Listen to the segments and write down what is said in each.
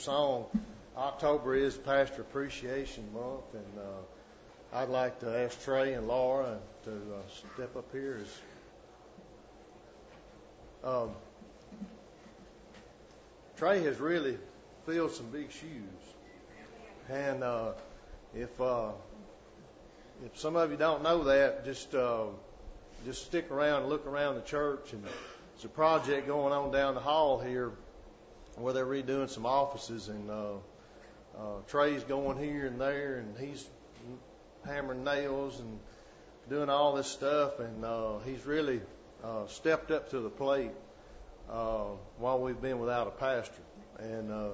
song, October is Pastor Appreciation Month, and uh, I'd like to ask Trey and Laura to uh, step up here. As, um, Trey has really filled some big shoes, and uh, if uh, if some of you don't know that, just uh, just stick around and look around the church. And there's a project going on down the hall here where they're redoing some offices, and uh, uh, Trey's going here and there, and he's hammering nails and doing all this stuff, and uh, he's really uh, stepped up to the plate uh, while we've been without a pastor. And uh,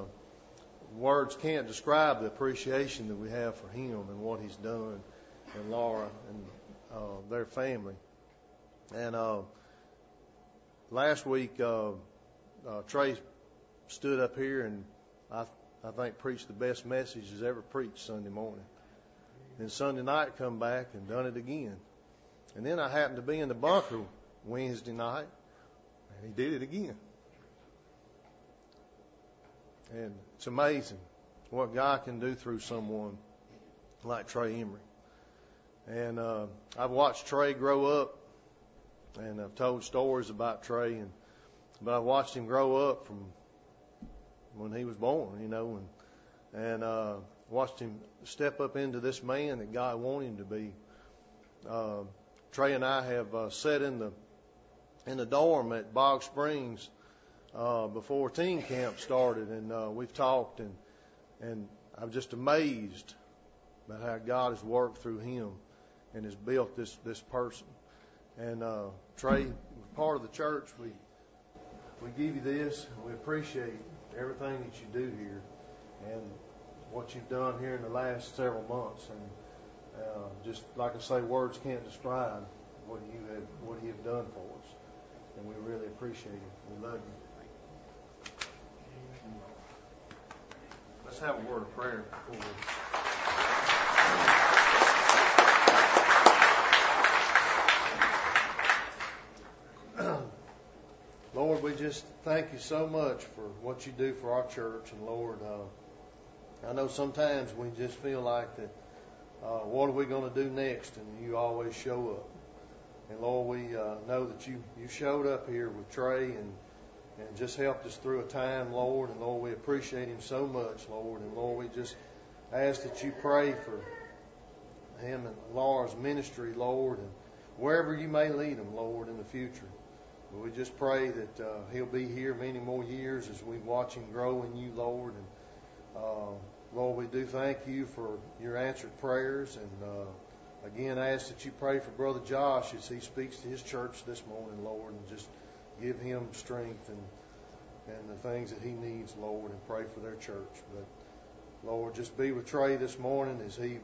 words can't describe the appreciation that we have for him and what he's done, and Laura and uh, their family. And uh, last week, uh, uh, Trey stood up here and I, I think preached the best message he's ever preached Sunday morning. And Sunday night, come back and done it again. And then I happened to be in the bunker Wednesday night, and he did it again. And it's amazing what God can do through someone like Trey Emery. And uh, I've watched Trey grow up, and I've told stories about Trey, and but I've watched him grow up from when he was born, you know, and and uh, watched him step up into this man that God wanted him to be. Uh, Trey and I have uh, sat in the in the dorm at Bogg Springs uh, before teen camp started, and uh, we've talked, and and I'm just amazed about how God has worked through him and has built this this person. And uh, Trey, part of the church, we we give you this, we appreciate everything that you do here, and what you've done here in the last several months, and uh, just like I say, words can't describe what you have what you have done for us, and we really appreciate it. We love you. Let's have a word of prayer before we. Lord, we just thank you so much for what you do for our church. And Lord, uh, I know sometimes we just feel like that, uh, what are we going to do next? And you always show up. And Lord, we uh, know that you, you showed up here with Trey and, and just helped us through a time, Lord. And Lord, we appreciate him so much, Lord. And Lord, we just ask that you pray for him and Laura's ministry, Lord, and wherever you may lead them, Lord, in the future. We just pray that uh, he'll be here many more years as we watch him grow in you, Lord. And uh, Lord, we do thank you for your answered prayers. And uh, again, I ask that you pray for Brother Josh as he speaks to his church this morning, Lord, and just give him strength and and the things that he needs, Lord, and pray for their church. But Lord, just be with Trey this morning as he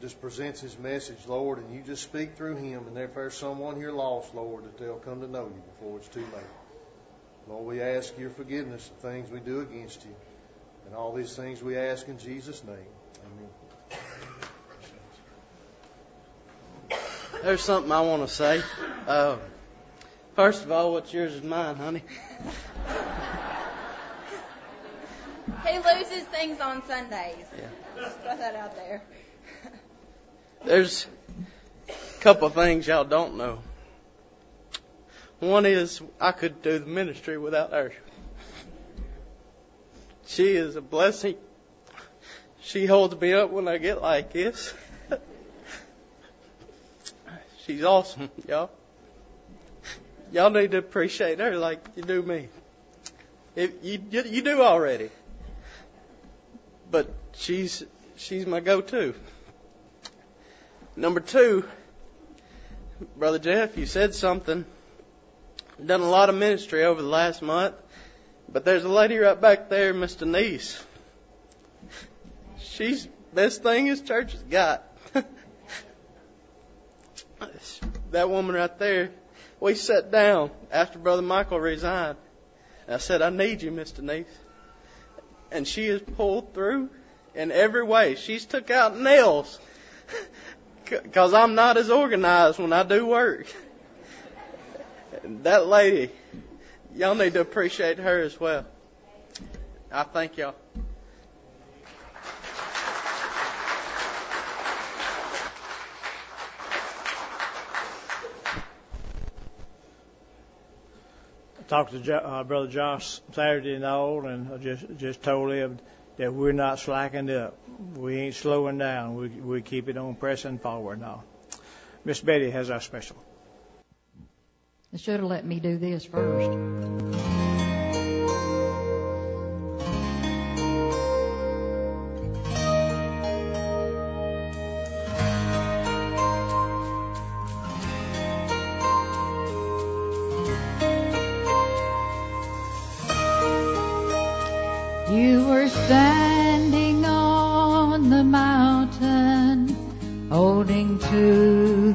just presents his message, Lord, and you just speak through him. And if there's someone here lost, Lord, that they'll come to know you before it's too late. Lord, we ask your forgiveness of things we do against you. And all these things we ask in Jesus' name. Amen. There's something I want to say. Uh, first of all, what's yours is mine, honey. He loses things on Sundays. Yeah. Just throw that out there. There's a couple things y'all don't know. One is I could do the ministry without her. She is a blessing. She holds me up when I get like this. She's awesome, y'all. Y'all need to appreciate her like you do me. If you you do already. But she's she's my go-to. Number two, Brother Jeff, you said something. Done a lot of ministry over the last month, but there's a lady right back there, Miss Denise. She's best thing his church has got. that woman right there, we sat down after Brother Michael resigned. And I said, I need you, Miss Denise. And she has pulled through in every way. She's took out nails because I'm not as organized when I do work. That lady, y'all need to appreciate her as well. I thank y'all. I talked to uh, Brother Josh Saturday and all, and I just just told him that we're not slacking up. We ain't slowing down. We we keep it on pressing forward now. Miss Betty has our special. They should have let me do this first.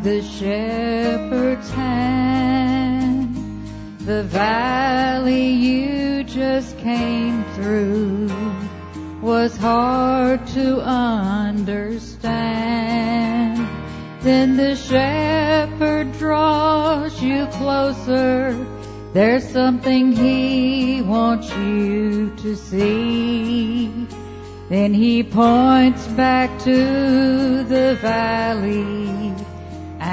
The shepherd's hand. The valley you just came through was hard to understand. Then the shepherd draws you closer. There's something he wants you to see. Then he points back to the valley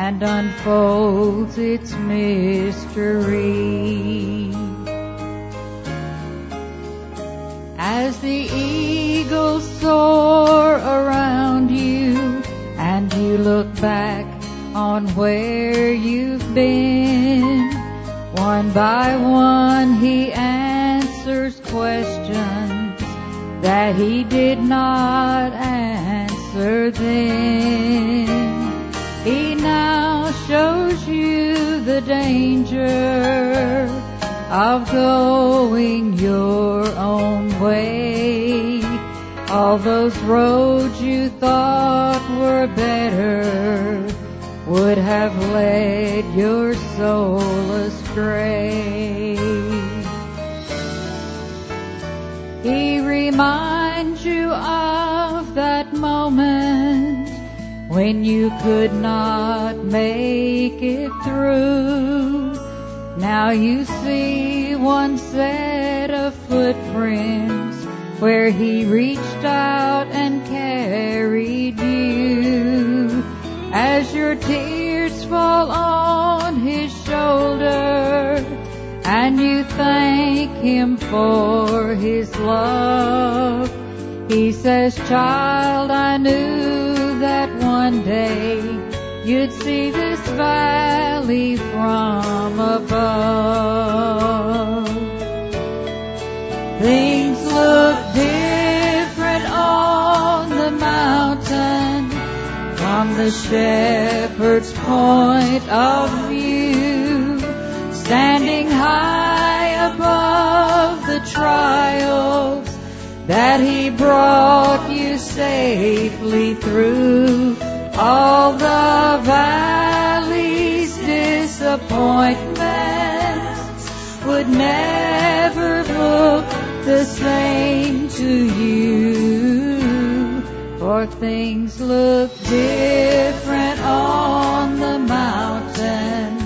and unfolds its mystery. As the eagles soar around you and you look back on where you've been, one by one he answers questions that he did not answer then. He now shows you the danger of going your own way. All those roads you thought were better would have led your soul astray. He reminds you of that moment when you could not make it through. Now you see one set of footprints where he reached out and carried you. As your tears fall on his shoulder and you thank him for his love, he says, child, I knew one day you'd see this valley from above. Things look different on the mountain from the shepherd's point of view, standing high above the trials that he brought you safely through. All the valley's disappointments would never look the same to you. For things look different on the mountain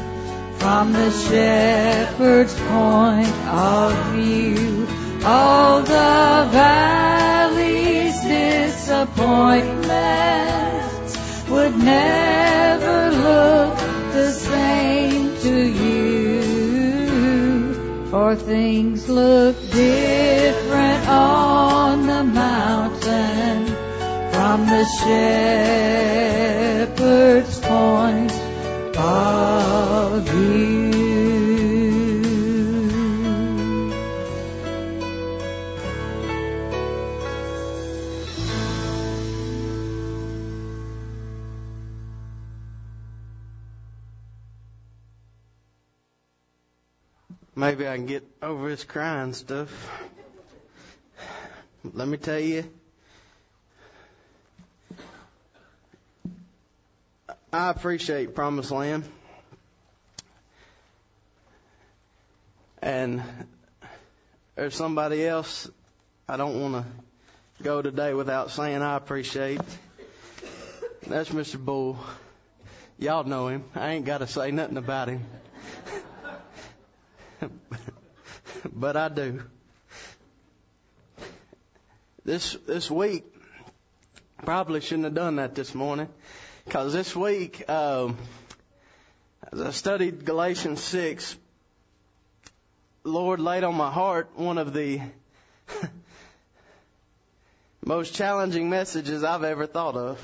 from the shepherd's point of view. All the Things look different on the mountain from the shepherd's I can get over this crying stuff. Let me tell you, I appreciate Promised Land. And there's somebody else I don't want to go today without saying I appreciate. That's Mr. Bull. Y'all know him. I ain't got to say nothing about him. but I do. this this week probably shouldn't have done that this morning because this week um, as I studied Galatians six, Lord laid on my heart one of the most challenging messages I've ever thought of.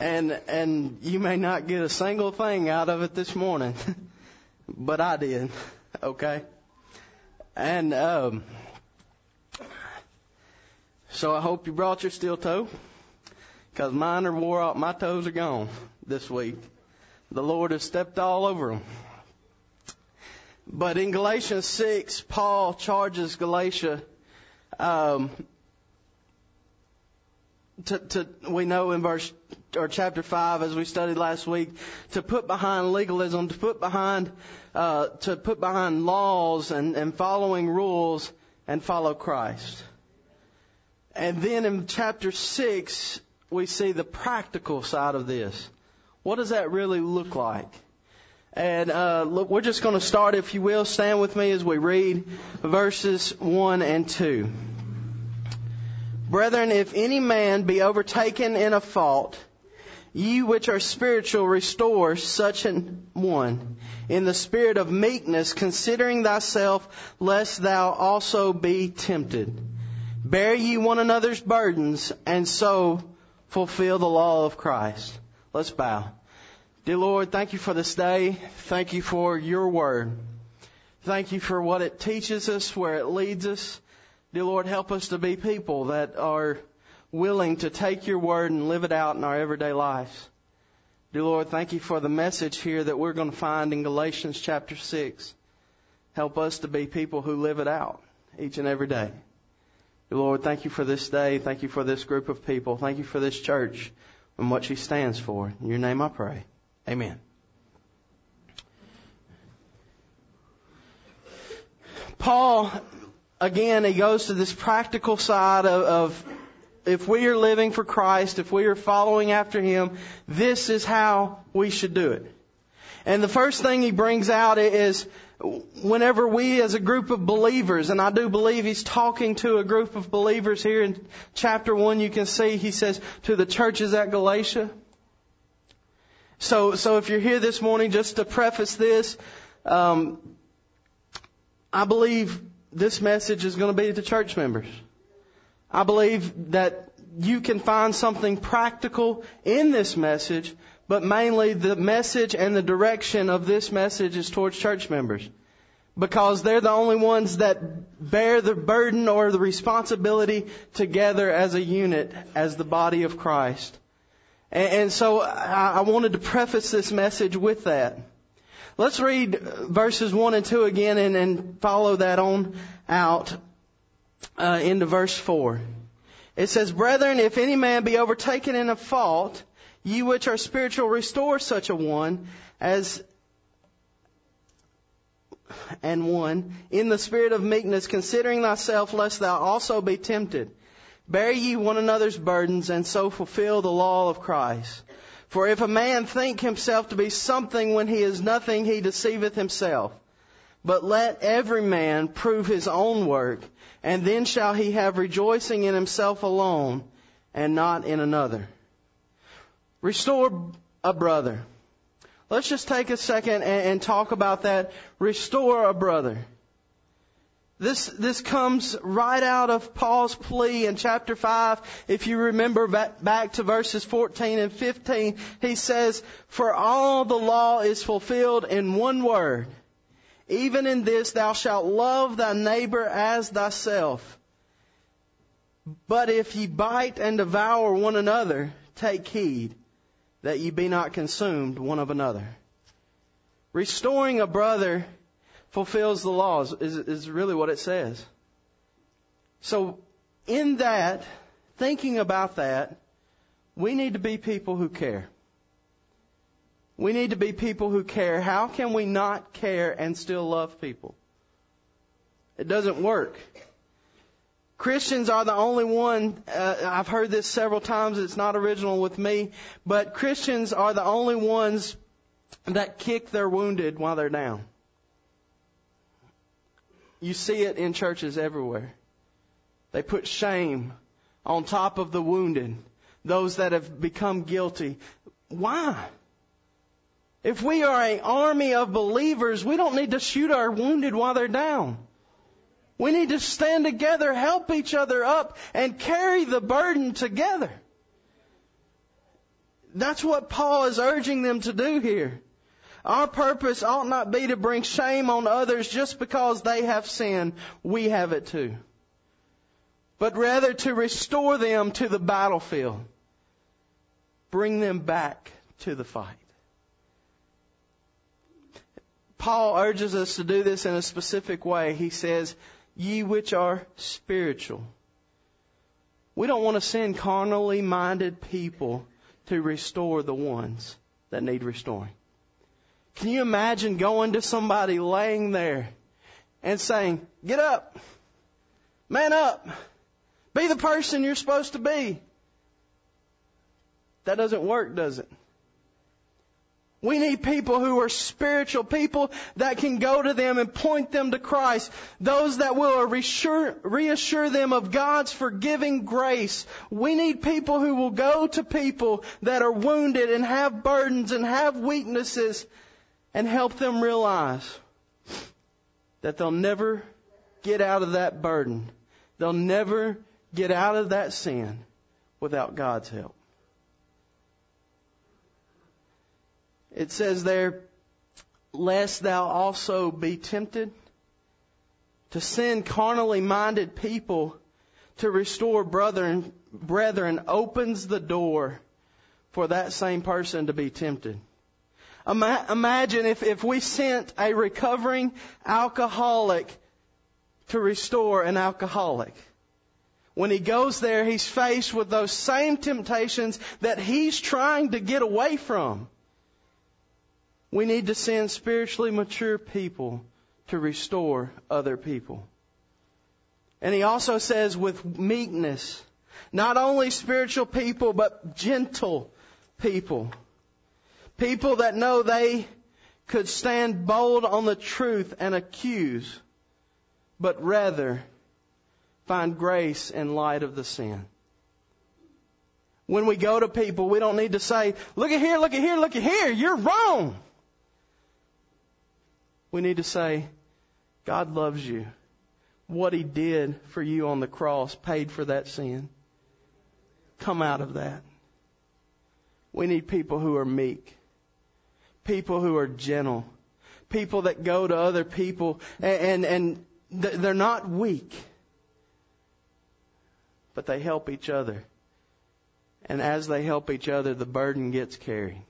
And and you may not get a single thing out of it this morning, but I did. Okay. And um, so I hope you brought your steel toe, because mine are wore out. My toes are gone this week. The Lord has stepped all over them. But in Galatians 6, Paul charges Galatia um, to, to, we know in verse or chapter five, as we studied last week, to put behind legalism, to put behind, uh, to put behind laws and, and following rules, and follow Christ. And then in chapter six, we see the practical side of this. What does that really look like? And uh, look, we're just going to start, if you will, stand with me as we read verses one and two. Brethren, if any man be overtaken in a fault, ye which are spiritual restore such an one in the spirit of meekness, considering thyself, lest thou also be tempted. Bear ye one another's burdens, and so fulfill the law of Christ. Let's bow. Dear Lord, thank you for this day. Thank you for your word. Thank you for what it teaches us, where it leads us. Dear Lord, help us to be people that are willing to take your word and live it out in our everyday lives. Dear Lord, thank you for the message here that we're going to find in Galatians chapter 6. Help us to be people who live it out each and every day. Dear Lord, thank you for this day. Thank you for this group of people. Thank you for this church and what she stands for. In your name I pray. Amen. Paul again, he goes to this practical side of, of if we are living for Christ, if we are following after Him, this is how we should do it. And the first thing he brings out is whenever we as a group of believers, and I do believe he's talking to a group of believers here in chapter one, you can see he says to the churches at Galatia. So, so if you're here this morning, just to preface this, um, I believe this message is going to be to church members. I believe that you can find something practical in this message, but mainly the message and the direction of this message is towards church members. Because they're the only ones that bear the burden or the responsibility together as a unit, as the body of Christ. And, so I wanted to preface this message with that. Let's read verses 1 and 2 again and, and follow that on out uh, into verse 4. It says, Brethren, if any man be overtaken in a fault, ye which are spiritual restore such a one as and one in the spirit of meekness, considering thyself, lest thou also be tempted. Bear ye one another's burdens, and so fulfill the law of Christ. For if a man think himself to be something when he is nothing, he deceiveth himself. But let every man prove his own work, and then shall he have rejoicing in himself alone, and not in another. Restore a brother. Let's just take a second and, talk about that. Restore a brother. This, this comes right out of Paul's plea in chapter 5. If you remember back, back to verses 14 and 15, he says, For all the law is fulfilled in one word. Even in this thou shalt love thy neighbor as thyself. But if ye bite and devour one another, take heed that ye be not consumed one of another. Restoring a brother fulfills the laws, is, is really what it says. So, in that, thinking about that, we need to be people who care. We need to be people who care. How can we not care and still love people? It doesn't work. Christians are the only one, uh, I've heard this several times, it's not original with me, but Christians are the only ones that kick their wounded while they're down. You see it in churches everywhere. They put shame on top of the wounded, those that have become guilty. Why? If we are an army of believers, we don't need to shoot our wounded while they're down. We need to stand together, help each other up, and carry the burden together. That's what Paul is urging them to do here. Our purpose ought not be to bring shame on others just because they have sinned. We have it too. But rather to restore them to the battlefield. Bring them back to the fight. Paul urges us to do this in a specific way. He says, ye which are spiritual. We don't want to send carnally minded people to restore the ones that need restoring. Can you imagine going to somebody laying there and saying, get up, man up, be the person you're supposed to be? That doesn't work, does it? We need people who are spiritual, people that can go to them and point them to Christ, those that will reassure, reassure them of God's forgiving grace. We need people who will go to people that are wounded and have burdens and have weaknesses and help them realize that they'll never get out of that burden. They'll never get out of that sin without God's help. It says there, lest thou also be tempted to send carnally minded people to restore brethren, brethren opens the door for that same person to be tempted. Imagine if, if we sent a recovering alcoholic to restore an alcoholic. When he goes there, he's faced with those same temptations that he's trying to get away from. We need to send spiritually mature people to restore other people. And he also says with meekness, not only spiritual people, but gentle people. People that know they could stand bold on the truth and accuse, but rather find grace in light of the sin. When we go to people, we don't need to say, look at here, look at here, look at here, you're wrong. We need to say, God loves you. What He did for you on the cross paid for that sin. Come out of that. We need people who are meek. People who are gentle. People that go to other people and, and, and they're not weak. But they help each other. And as they help each other, the burden gets carried.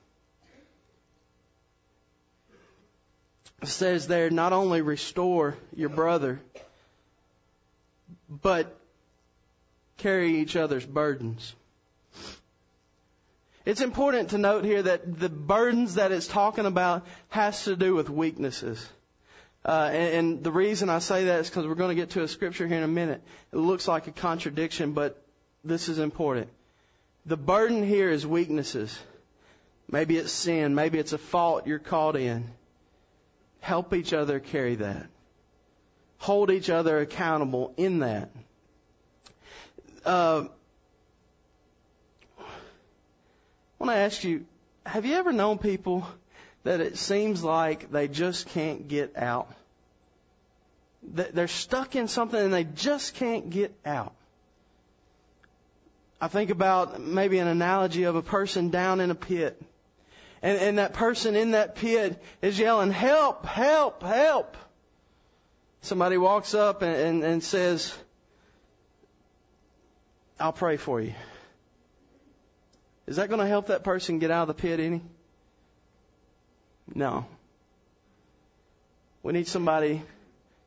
It says there, not only restore your brother, but carry each other's burdens. It's important to note here that the burdens that it's talking about has to do with weaknesses. Uh, and, and the reason I say that is because we're going to get to a scripture here in a minute. It looks like a contradiction, but this is important. The burden here is weaknesses. Maybe it's sin. Maybe it's a fault you're caught in. Help each other carry that. Hold each other accountable in that. Uh, I want to ask you, have you ever known people that it seems like they just can't get out? That they're stuck in something and they just can't get out. I think about maybe an analogy of a person down in a pit and, and that person in that pit is yelling, help, help, help. Somebody walks up and, and, and says, I'll pray for you. Is that going to help that person get out of the pit any? No. We need somebody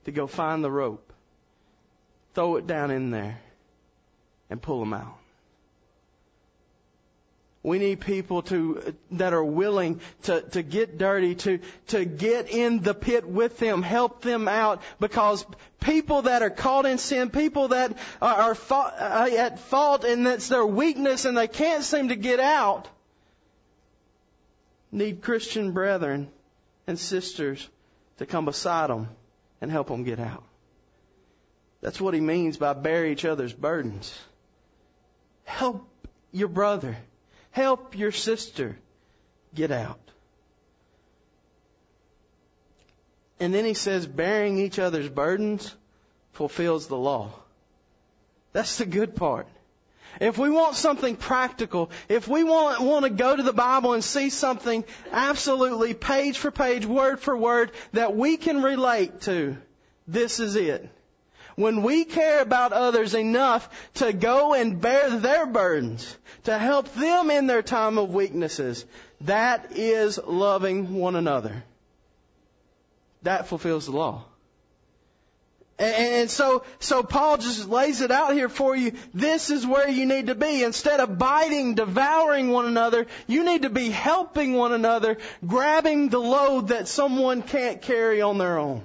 to go find the rope, throw it down in there, and pull them out. We need people to, that are willing to, to get dirty, to, to get in the pit with them, help them out, because people that are caught in sin, people that are, are uh, at fault and that's their weakness and they can't seem to get out, need Christian brethren and sisters to come beside them and help them get out. That's what he means by bear each other's burdens. Help your brother. Help your sister get out. And then he says, bearing each other's burdens fulfills the law. That's the good part. If we want something practical, if we want, want to go to the Bible and see something absolutely page for page, word for word that we can relate to, this is it. When we care about others enough to go and bear their burdens, to help them in their time of weaknesses, that is loving one another. That fulfills the law. And so, so Paul just lays it out here for you. This is where you need to be. Instead of biting, devouring one another, you need to be helping one another, grabbing the load that someone can't carry on their own.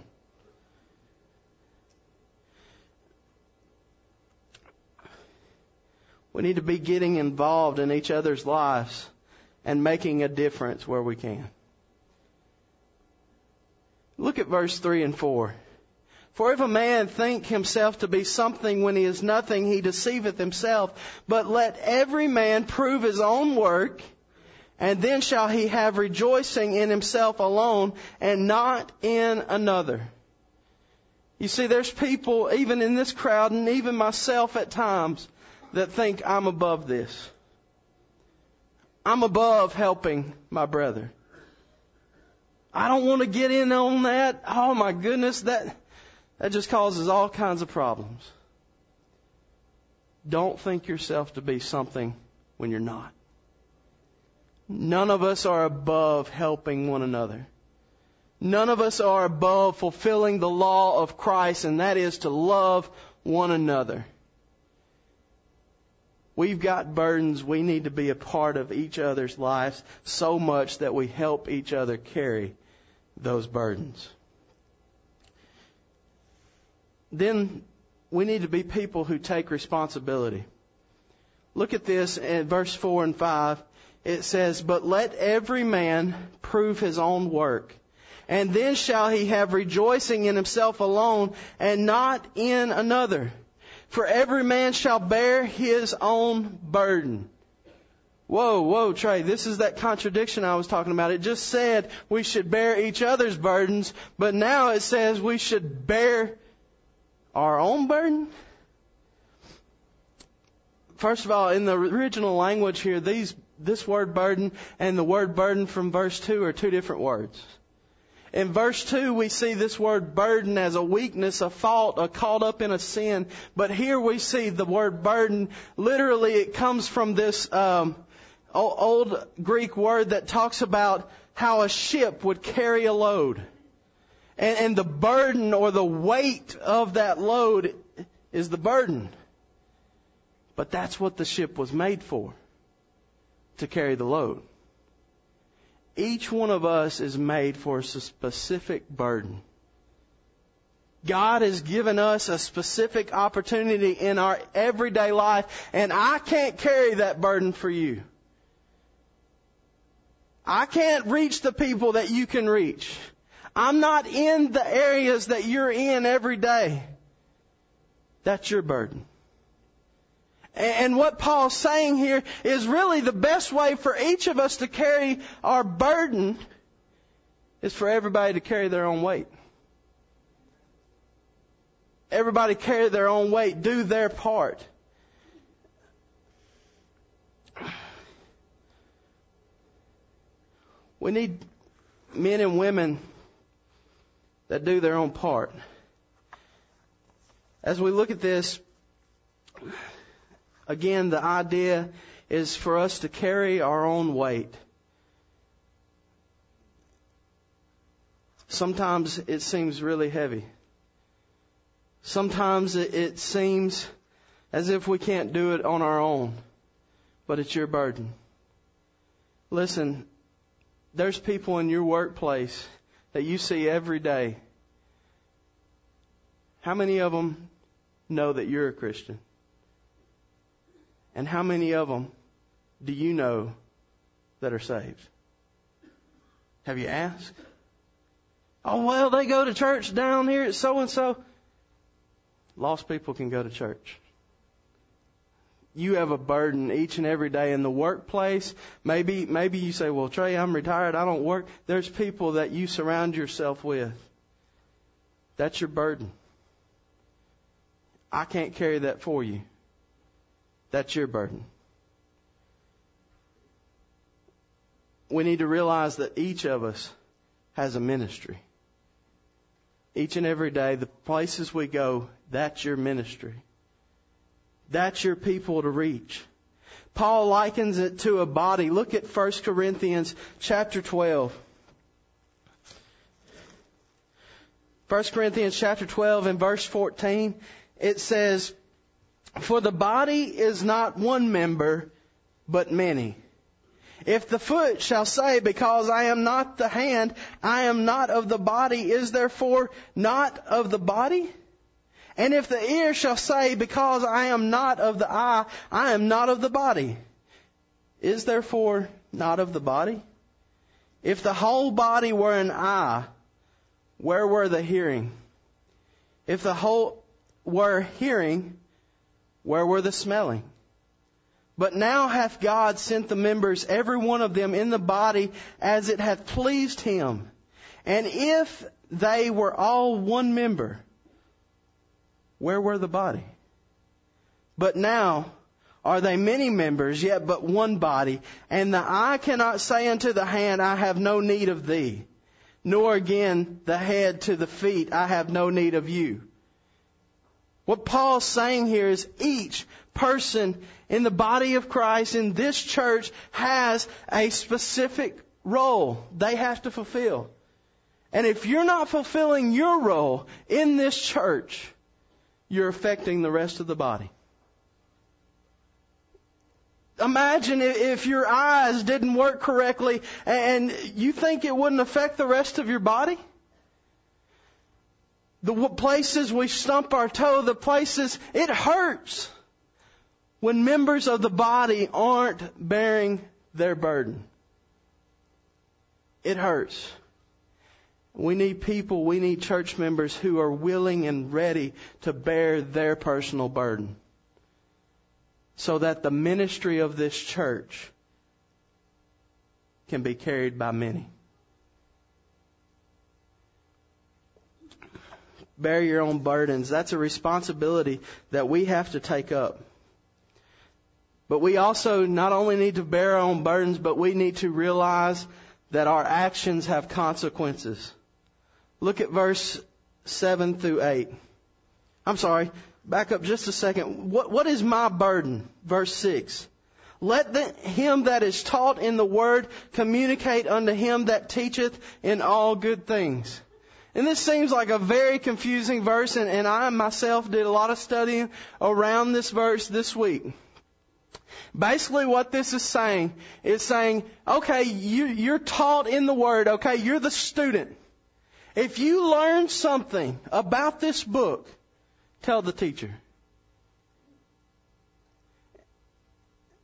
We need to be getting involved in each other's lives and making a difference where we can. Look at verse 3 and 4. For if a man think himself to be something when he is nothing, he deceiveth himself. But let every man prove his own work, and then shall he have rejoicing in himself alone, and not in another. You see, there's people, even in this crowd, and even myself at times, that think I'm above this. I'm above helping my brother. I don't want to get in on that. Oh my goodness, that, that just causes all kinds of problems. Don't think yourself to be something when you're not. None of us are above helping one another. None of us are above fulfilling the law of Christ, and that is to love one another. We've got burdens. We need to be a part of each other's lives so much that we help each other carry those burdens. Then we need to be people who take responsibility. Look at this in verse 4 and 5. It says, But let every man prove his own work, and then shall he have rejoicing in himself alone and not in another. For every man shall bear his own burden. Whoa, whoa, Trey, this is that contradiction I was talking about. It just said we should bear each other's burdens, but now it says we should bear our own burden. First of all, in the original language here, these, this word burden and the word burden from verse 2 are two different words. In verse 2, we see this word burden as a weakness, a fault, a caught up in a sin. But here we see the word burden, literally it comes from this um, old Greek word that talks about how a ship would carry a load. And, and the burden or the weight of that load is the burden. But that's what the ship was made for, to carry the load. Each one of us is made for a specific burden. God has given us a specific opportunity in our everyday life, and I can't carry that burden for you. I can't reach the people that you can reach. I'm not in the areas that you're in every day. That's your burden. And what Paul's saying here is really the best way for each of us to carry our burden is for everybody to carry their own weight. Everybody carry their own weight, do their part. We need men and women that do their own part. As we look at this, Again, the idea is for us to carry our own weight. Sometimes it seems really heavy. Sometimes it, seems as if we can't do it on our own, but it's your burden. Listen, there's people in your workplace that you see every day. How many of them know that you're a Christian? And how many of them do you know that are saved? Have you asked? Oh, well, they go to church down here at so and so. lost people can go to church. You have a burden each and every day in the workplace. Maybe, maybe you say, well, Trey, I'm retired. I don't work. There's people that you surround yourself with. That's your burden. I can't carry that for you. That's your burden. We need to realize that each of us has a ministry. Each and every day, the places we go, that's your ministry. That's your people to reach. Paul likens it to a body. Look at 1 Corinthians chapter 12. 1 Corinthians chapter 12 and verse 14, it says, For the body is not one member, but many. If the foot shall say, Because I am not the hand, I am not of the body, is therefore not of the body? And if the ear shall say, Because I am not of the eye, I am not of the body, is therefore not of the body? If the whole body were an eye, where were the hearing? If the whole were hearing, where were the smelling? But now hath God sent the members, every one of them, in the body as it hath pleased him. And if they were all one member, where were the body? But now are they many members, yet but one body. And the eye cannot say unto the hand, I have no need of thee. Nor again the head to the feet, I have no need of you. What Paul's saying here is each person in the body of Christ in this church has a specific role they have to fulfill. And if you're not fulfilling your role in this church, you're affecting the rest of the body. Imagine if your eyes didn't work correctly and you think it wouldn't affect the rest of your body? The places we stump our toe, the places, it hurts when members of the body aren't bearing their burden. It hurts. We need people, we need church members who are willing and ready to bear their personal burden so that the ministry of this church can be carried by many. Bear your own burdens. That's a responsibility that we have to take up. But we also not only need to bear our own burdens, but we need to realize that our actions have consequences. Look at verse 7 through 8. I'm sorry, back up just a second. What, what is my burden? Verse 6. Let the, him that is taught in the word communicate unto him that teacheth in all good things. And this seems like a very confusing verse, and, and I myself did a lot of studying around this verse this week. Basically what this is saying is saying, okay, you, you're taught in the Word, okay, you're the student. If you learn something about this book, tell the teacher.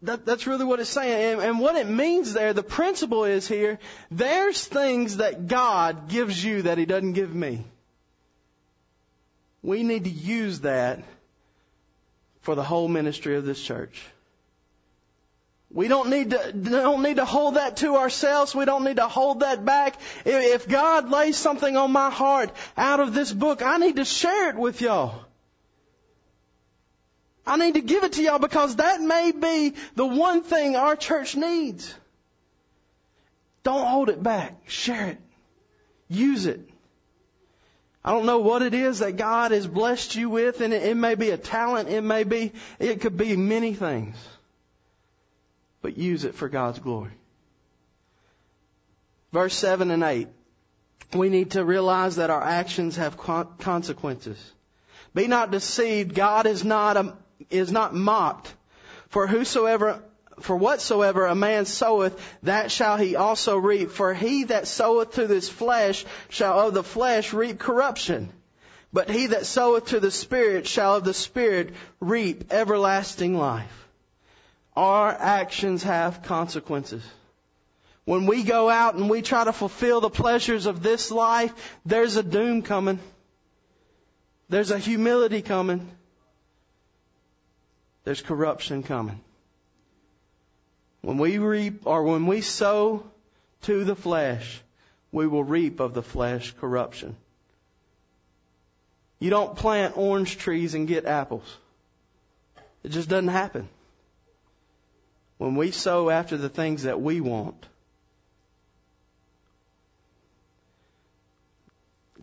That, that's really what it's saying. And, and what it means there, the principle is here, there's things that God gives you that He doesn't give me. We need to use that for the whole ministry of this church. We don't need to don't need to hold that to ourselves. We don't need to hold that back. If God lays something on my heart out of this book, I need to share it with y'all. I need to give it to y'all because that may be the one thing our church needs. Don't hold it back. Share it. Use it. I don't know what it is that God has blessed you with, and it, it may be a talent, it may be, it could be many things but use it for God's glory. Verse 7 and 8. We need to realize that our actions have consequences. Be not deceived. God is not, a, is not mocked. For whosoever, for whatsoever a man soweth, that shall he also reap. For he that soweth to this flesh shall of the flesh reap corruption. But he that soweth to the Spirit shall of the Spirit reap everlasting life our actions have consequences. When we go out and we try to fulfill the pleasures of this life, there's a doom coming. There's a humility coming. There's corruption coming. When we reap or when we sow to the flesh, we will reap of the flesh corruption. You don't plant orange trees and get apples. It just doesn't happen. When we sow after the things that we want,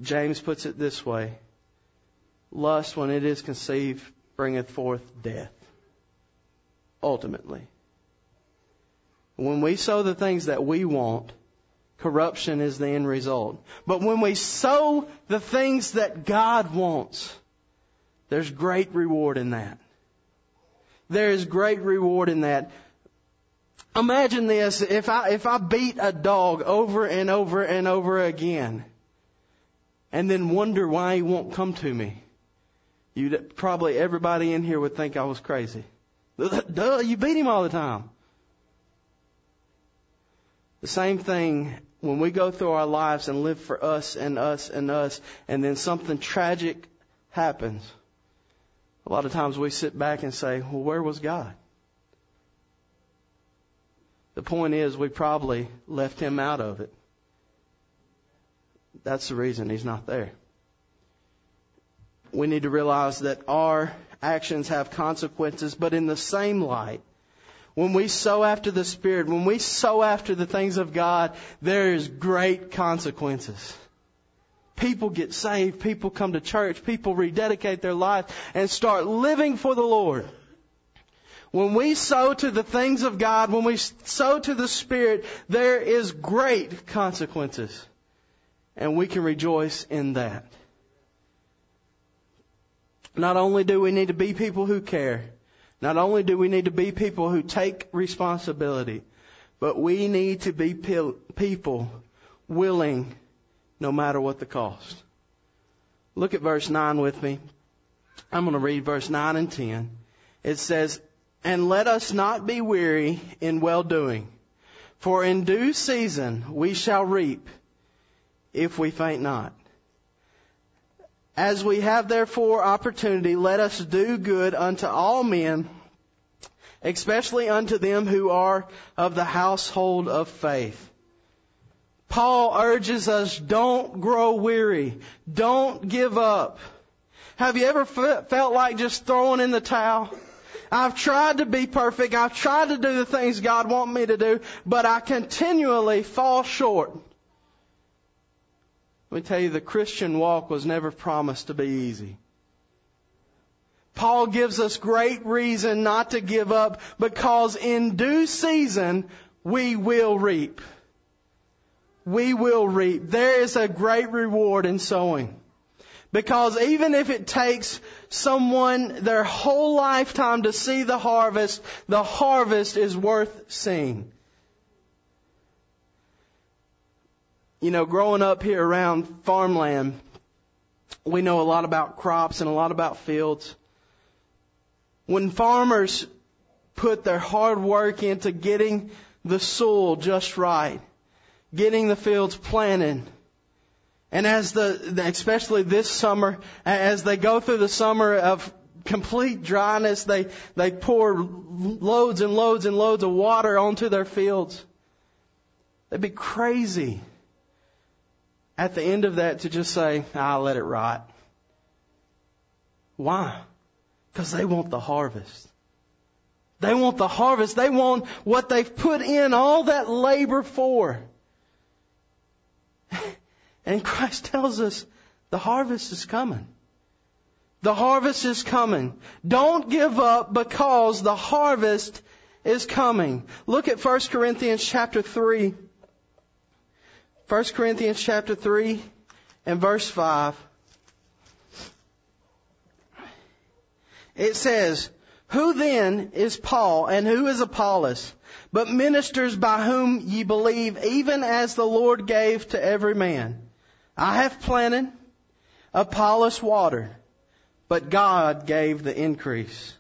James puts it this way Lust, when it is conceived, bringeth forth death. Ultimately. When we sow the things that we want, corruption is the end result. But when we sow the things that God wants, there's great reward in that. There is great reward in that. Imagine this, if I, if I beat a dog over and over and over again, and then wonder why he won't come to me, you probably everybody in here would think I was crazy. Duh, you beat him all the time. The same thing when we go through our lives and live for us and us and us, and then something tragic happens. A lot of times we sit back and say, well, where was God? The point is, we probably left him out of it. That's the reason he's not there. We need to realize that our actions have consequences, but in the same light, when we sow after the Spirit, when we sow after the things of God, there is great consequences. People get saved, people come to church, people rededicate their life and start living for the Lord. When we sow to the things of God, when we sow to the Spirit, there is great consequences. And we can rejoice in that. Not only do we need to be people who care, not only do we need to be people who take responsibility, but we need to be people willing no matter what the cost. Look at verse 9 with me. I'm going to read verse 9 and 10. It says, And let us not be weary in well doing, for in due season we shall reap if we faint not. As we have therefore opportunity, let us do good unto all men, especially unto them who are of the household of faith. Paul urges us, don't grow weary. Don't give up. Have you ever felt like just throwing in the towel? I've tried to be perfect. I've tried to do the things God wants me to do, but I continually fall short. Let me tell you, the Christian walk was never promised to be easy. Paul gives us great reason not to give up because in due season we will reap. We will reap. There is a great reward in sowing. Because even if it takes someone their whole lifetime to see the harvest, the harvest is worth seeing. You know, growing up here around farmland, we know a lot about crops and a lot about fields. When farmers put their hard work into getting the soil just right, getting the fields planted, and as the, especially this summer, as they go through the summer of complete dryness, they, they pour loads and loads and loads of water onto their fields. They'd be crazy at the end of that to just say, I'll let it rot. Why? Because they want the harvest. They want the harvest. They want what they've put in all that labor for. And Christ tells us the harvest is coming. The harvest is coming. Don't give up because the harvest is coming. Look at 1 Corinthians chapter 3 1 Corinthians chapter 3 and verse 5. It says, Who then is Paul and who is Apollos, but ministers by whom ye believe, even as the Lord gave to every man? I have planted, Apollos watered, but God gave the increase.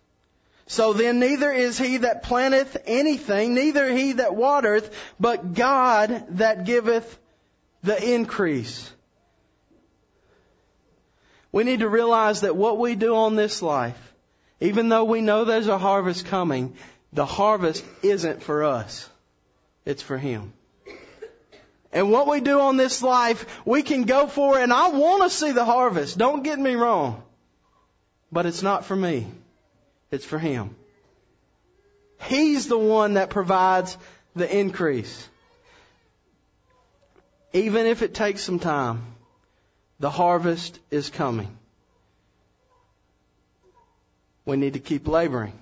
So then neither is he that planteth anything, neither he that watereth, but God that giveth the increase. We need to realize that what we do on this life, even though we know there's a harvest coming, the harvest isn't for us. It's for Him. And what we do on this life, we can go for, and I want to see the harvest. Don't get me wrong. But it's not for me. It's for Him. He's the one that provides the increase. Even if it takes some time, the harvest is coming. We need to keep laboring,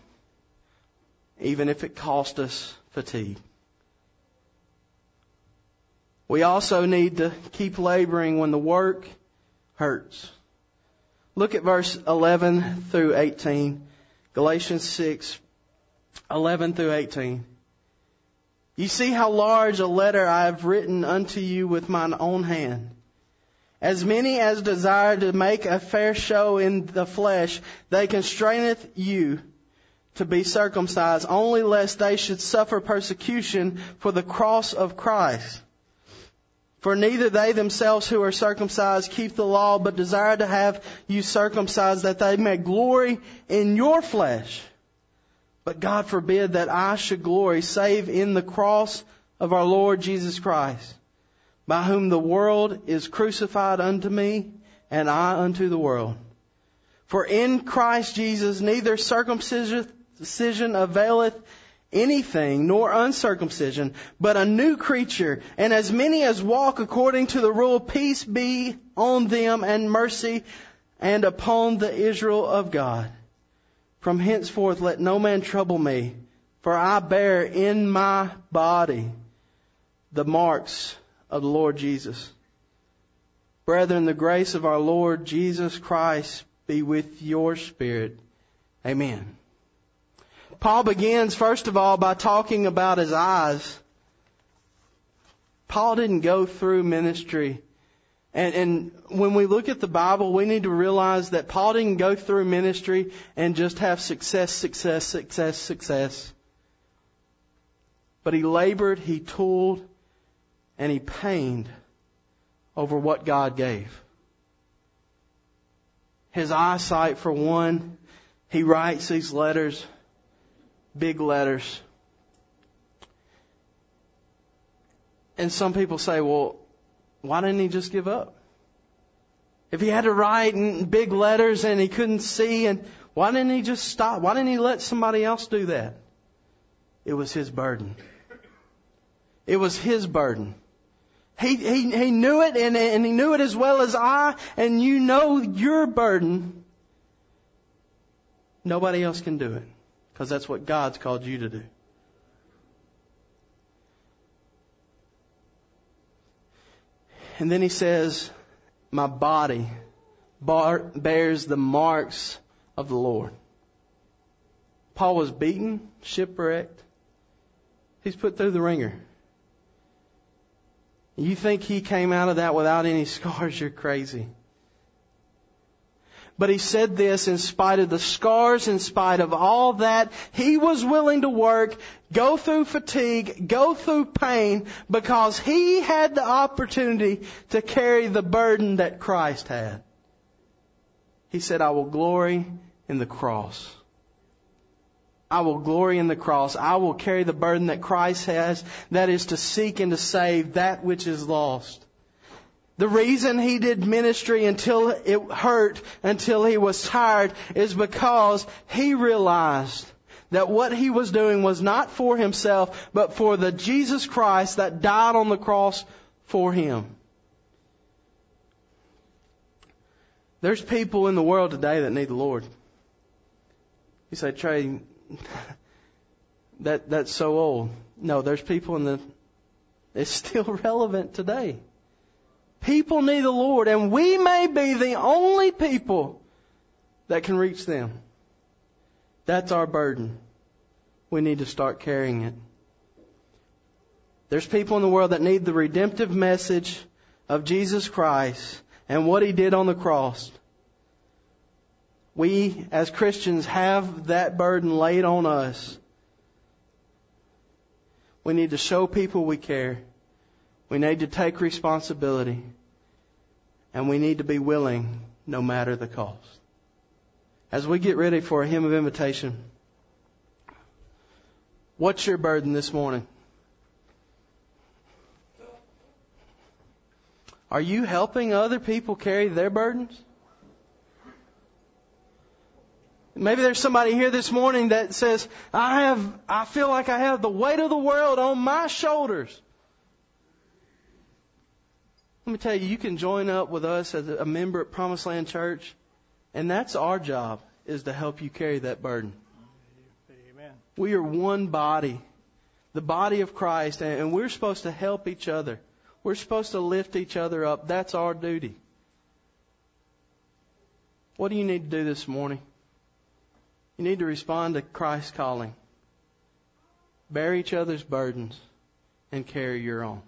even if it costs us fatigue. We also need to keep laboring when the work hurts. Look at verse 11 through 18. Galatians 6, 11 through 18. You see how large a letter I have written unto you with mine own hand. As many as desire to make a fair show in the flesh, they constraineth you to be circumcised, only lest they should suffer persecution for the cross of Christ. For neither they themselves who are circumcised keep the law, but desire to have you circumcised that they may glory in your flesh. But God forbid that I should glory save in the cross of our Lord Jesus Christ, by whom the world is crucified unto me and I unto the world. For in Christ Jesus neither circumcision availeth anything, nor uncircumcision, but a new creature. And as many as walk according to the rule, peace be on them and mercy and upon the Israel of God. From henceforth let no man trouble me, for I bear in my body the marks of the Lord Jesus. Brethren, the grace of our Lord Jesus Christ be with your spirit. Amen. Paul begins, first of all, by talking about his eyes. Paul didn't go through ministry. And, and when we look at the Bible, we need to realize that Paul didn't go through ministry and just have success, success, success, success. But he labored, he toiled, and he pained over what God gave. His eyesight, for one, he writes these letters big letters. And some people say, well, why didn't he just give up? If he had to write in big letters and he couldn't see, and why didn't he just stop? Why didn't he let somebody else do that? It was his burden. It was his burden. He, he, he knew it and, and he knew it as well as I, and you know your burden. Nobody else can do it. Because that's what God's called you to do. And then he says, My body bar- bears the marks of the Lord. Paul was beaten, shipwrecked. He's put through the wringer. You think he came out of that without any scars? You're crazy. But he said this in spite of the scars, in spite of all that, he was willing to work, go through fatigue, go through pain, because he had the opportunity to carry the burden that Christ had. He said, I will glory in the cross. I will glory in the cross. I will carry the burden that Christ has, that is to seek and to save that which is lost. The reason he did ministry until it hurt, until he was tired, is because he realized that what he was doing was not for himself, but for the Jesus Christ that died on the cross for him. There's people in the world today that need the Lord. You say, Trey, that, that's so old. No, there's people in the, it's still relevant today. People need the Lord, and we may be the only people that can reach them. That's our burden. We need to start carrying it. There's people in the world that need the redemptive message of Jesus Christ and what He did on the cross. We, as Christians, have that burden laid on us. We need to show people we care. We need to take responsibility. And we need to be willing no matter the cost. As we get ready for a hymn of invitation, what's your burden this morning? Are you helping other people carry their burdens? Maybe there's somebody here this morning that says, I have, I feel like I have the weight of the world on my shoulders. Let me tell you, you can join up with us as a member at Promised Land Church, and that's our job, is to help you carry that burden. Amen. We are one body, the body of Christ, and we're supposed to help each other. We're supposed to lift each other up. That's our duty. What do you need to do this morning? You need to respond to Christ's calling. Bear each other's burdens and carry your own.